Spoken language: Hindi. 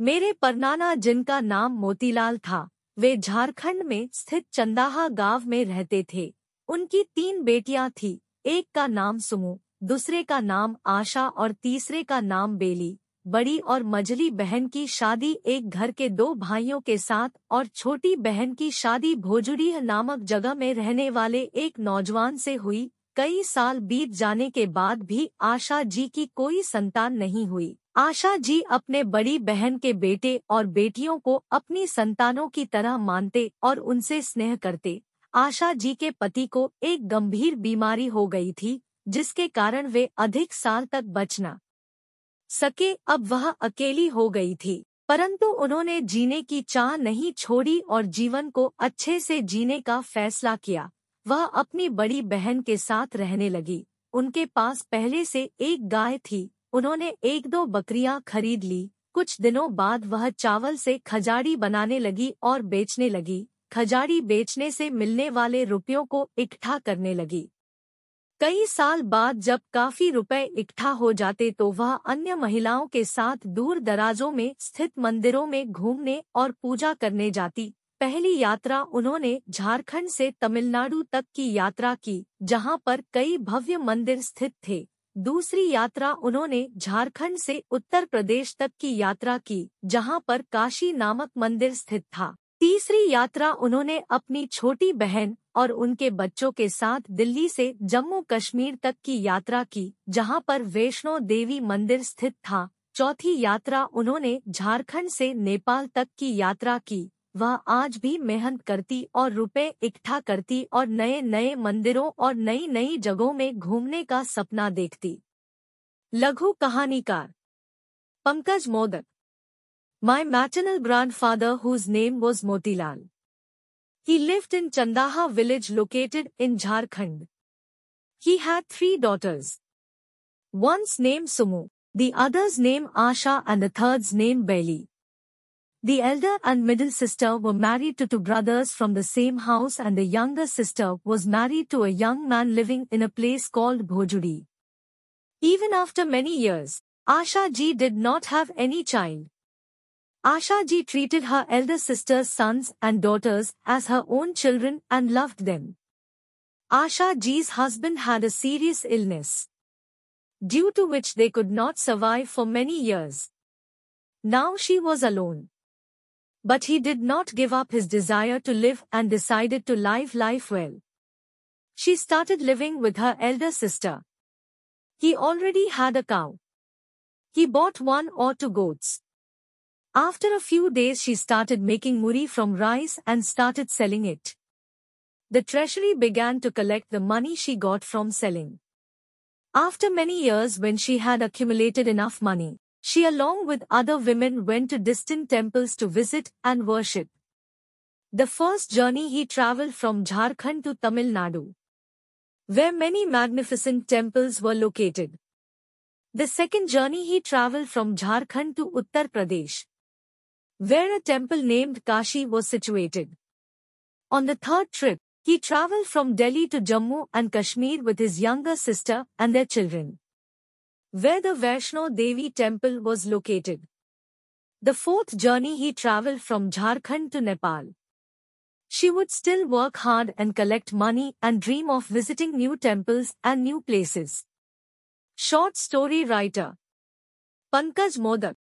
मेरे परनाना जिनका नाम मोतीलाल था, वे झारखंड में स्थित चंदाहा गाँव में रहते थे। उनकी तीन बेटियाँ थी, एक का नाम सुमु, दूसरे का नाम आशा और तीसरे का नाम बेली। बड़ी और मजली बहन की शादी एक घर के दो भाइयों के साथ और छोटी बहन की शादी भोजुड़ी नामक जगह में रहने वाले एक नौजवान से हुई। कई साल बीत जाने के बाद भी आशा जी की कोई संतान नहीं हुई। आशा जी अपने बड़ी बहन के बेटे और बेटियों को अपनी संतानों की तरह मानते और उनसे स्नेह करते। आशा जी के पति को एक गंभीर बीमारी हो गई थी, जिसके कारण वे अधिक साल तक बचना सके। अब वह अकेली हो गई थी, परंतु उन्होंने जीने की चाह नहीं छोड़ी और जीवन को अच्छे से जीने का फैसला किया। वह अपनी बड़ी बहन के साथ रहने लगी। उनके पास पहले से एक गाय थी। उन्होंने एक दो बकरियाँ खरीद ली। कुछ दिनों बाद वह चावल से खजाड़ी बनाने लगी और बेचने लगी। खजाड़ी बेचने से मिलने वाले रुपयों को इकट्ठा करने लगी। कई साल बाद जब काफ़ी रुपए इकट्ठा हो जाते तो वह अन्य महिलाओं के साथ दूर दराजों में स्थित मंदिरों में घूमने और पूजा करने जाती। पहली यात्रा उन्होंने झारखंड से तमिलनाडु तक की यात्रा की, जहाँ पर कई भव्य मंदिर स्थित थे। दूसरी यात्रा उन्होंने झारखंड से उत्तर प्रदेश तक की यात्रा की, जहाँ पर काशी नामक मंदिर स्थित था। तीसरी यात्रा उन्होंने अपनी छोटी बहन और उनके बच्चों के साथ दिल्ली से जम्मू कश्मीर तक की यात्रा की, जहाँ पर वैष्णो देवी मंदिर स्थित था। चौथी यात्रा उन्होंने झारखंड से नेपाल तक की यात्रा की वह आज भी मेहनत करती और रुपए इकट्ठा करती और नए नए मंदिरों और नई नई जगहों में घूमने का सपना देखती लघु कहानीकार Pankaj modak My maternal grandfather whose name was Motilal. He lived in Chandaha village located in Jharkhand. He had three daughters. One's name Sumu, the other's name Asha and the third's name Bailey. The elder and middle sister were married to two brothers from the same house and the younger sister was married to a young man living in a place called Bhojudi. Even after many years, Asha ji did not have any child. Asha ji treated her elder sister's sons and daughters as her own children and loved them. Asha ji's husband had a serious illness, due to which they could not survive for many years. Now she was alone. But he did not give up his desire to live and decided to live life well. She started living with her elder sister. He already had a cow. He bought one or two goats. After a few days she started making muri from rice and started selling it. The treasury began to collect the money she got from selling. After many years when she had accumulated enough money, she along with other women went to distant temples to visit and worship. The first journey he travelled from Jharkhand to Tamil Nadu, where many magnificent temples were located. The second journey he travelled from Jharkhand to Uttar Pradesh, where a temple named Kashi was situated. On the third trip, he travelled from Delhi to Jammu and Kashmir with his younger sister and their children, where the Vaishno Devi temple was located. The fourth journey he travelled from Jharkhand to Nepal. She would still work hard and collect money and dream of visiting new temples and new places. Short story writer Pankaj Modak